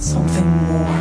something more?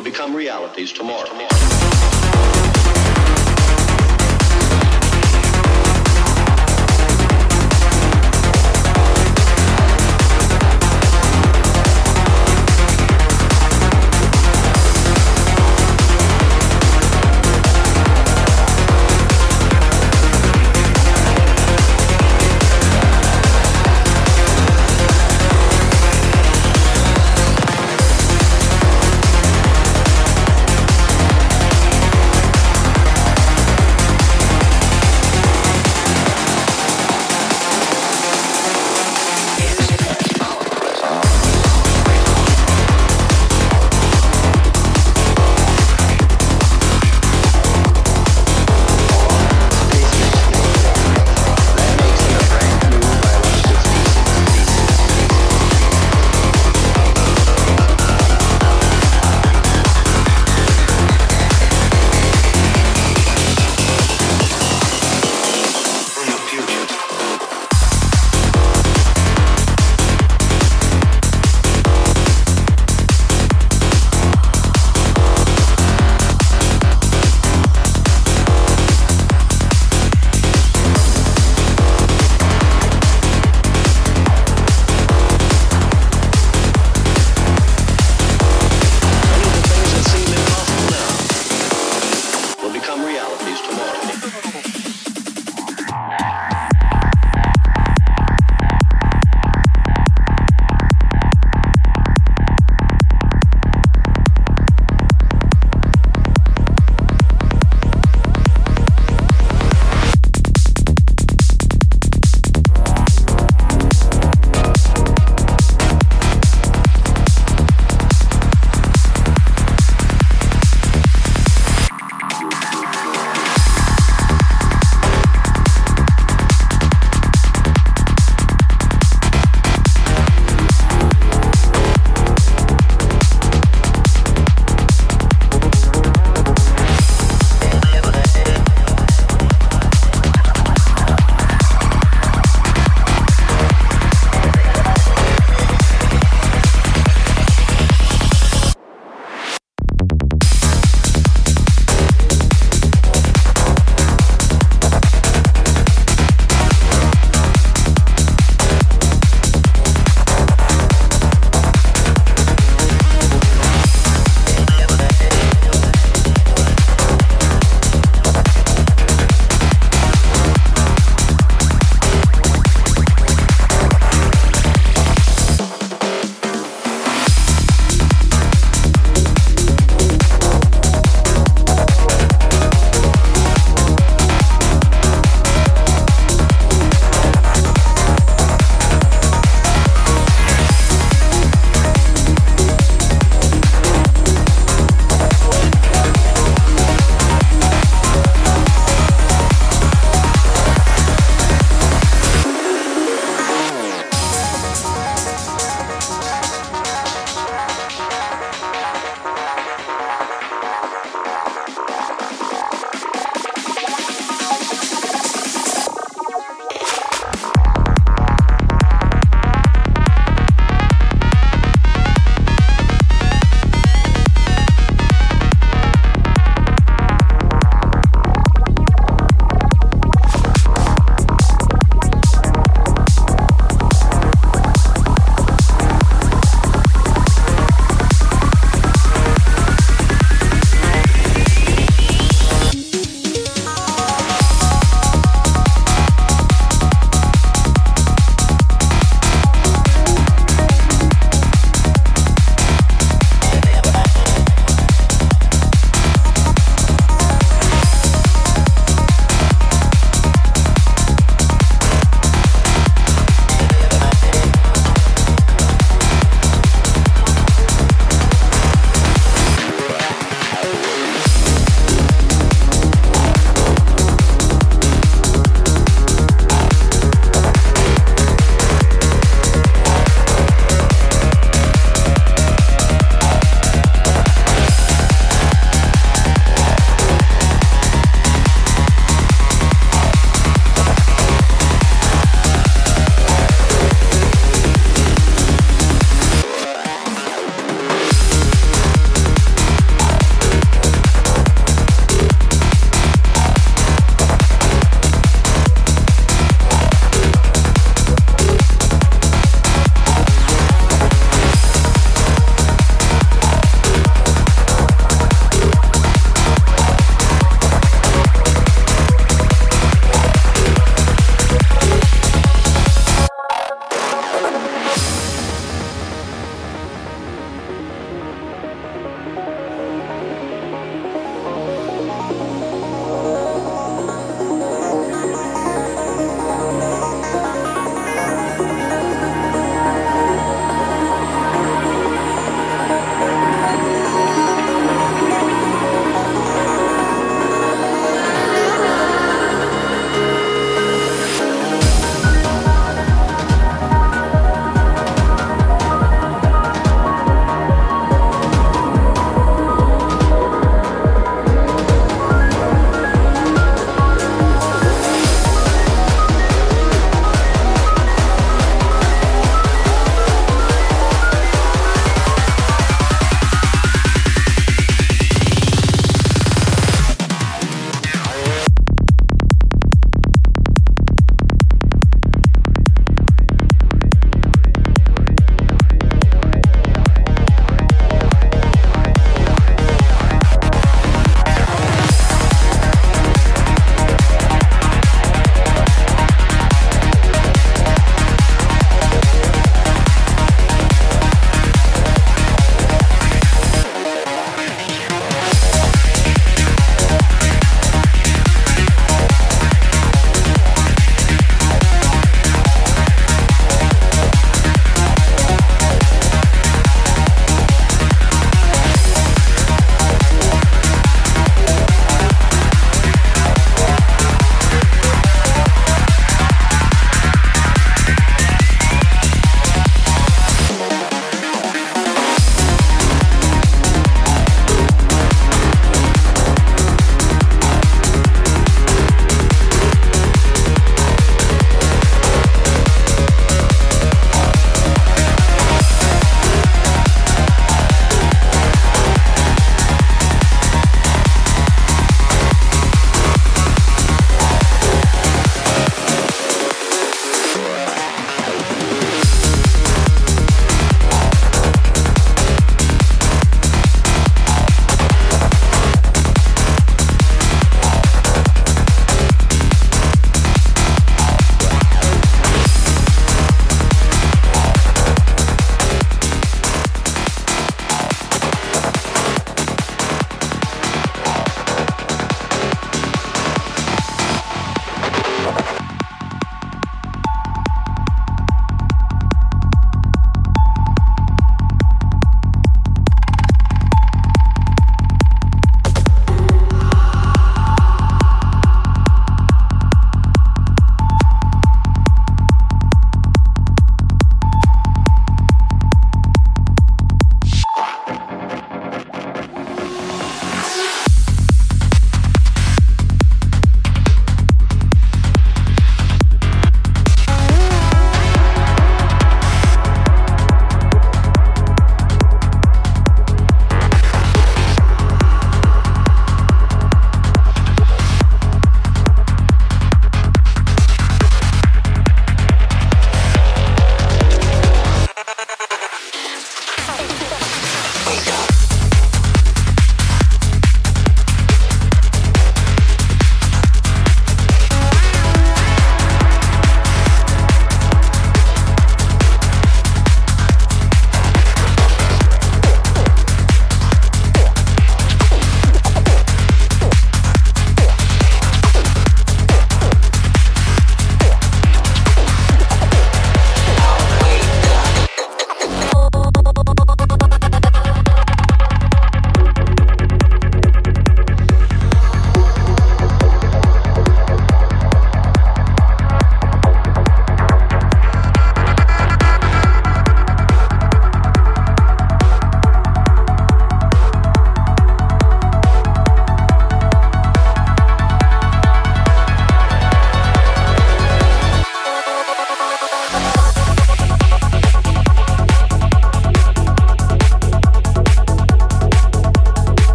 will become realities tomorrow. tomorrow.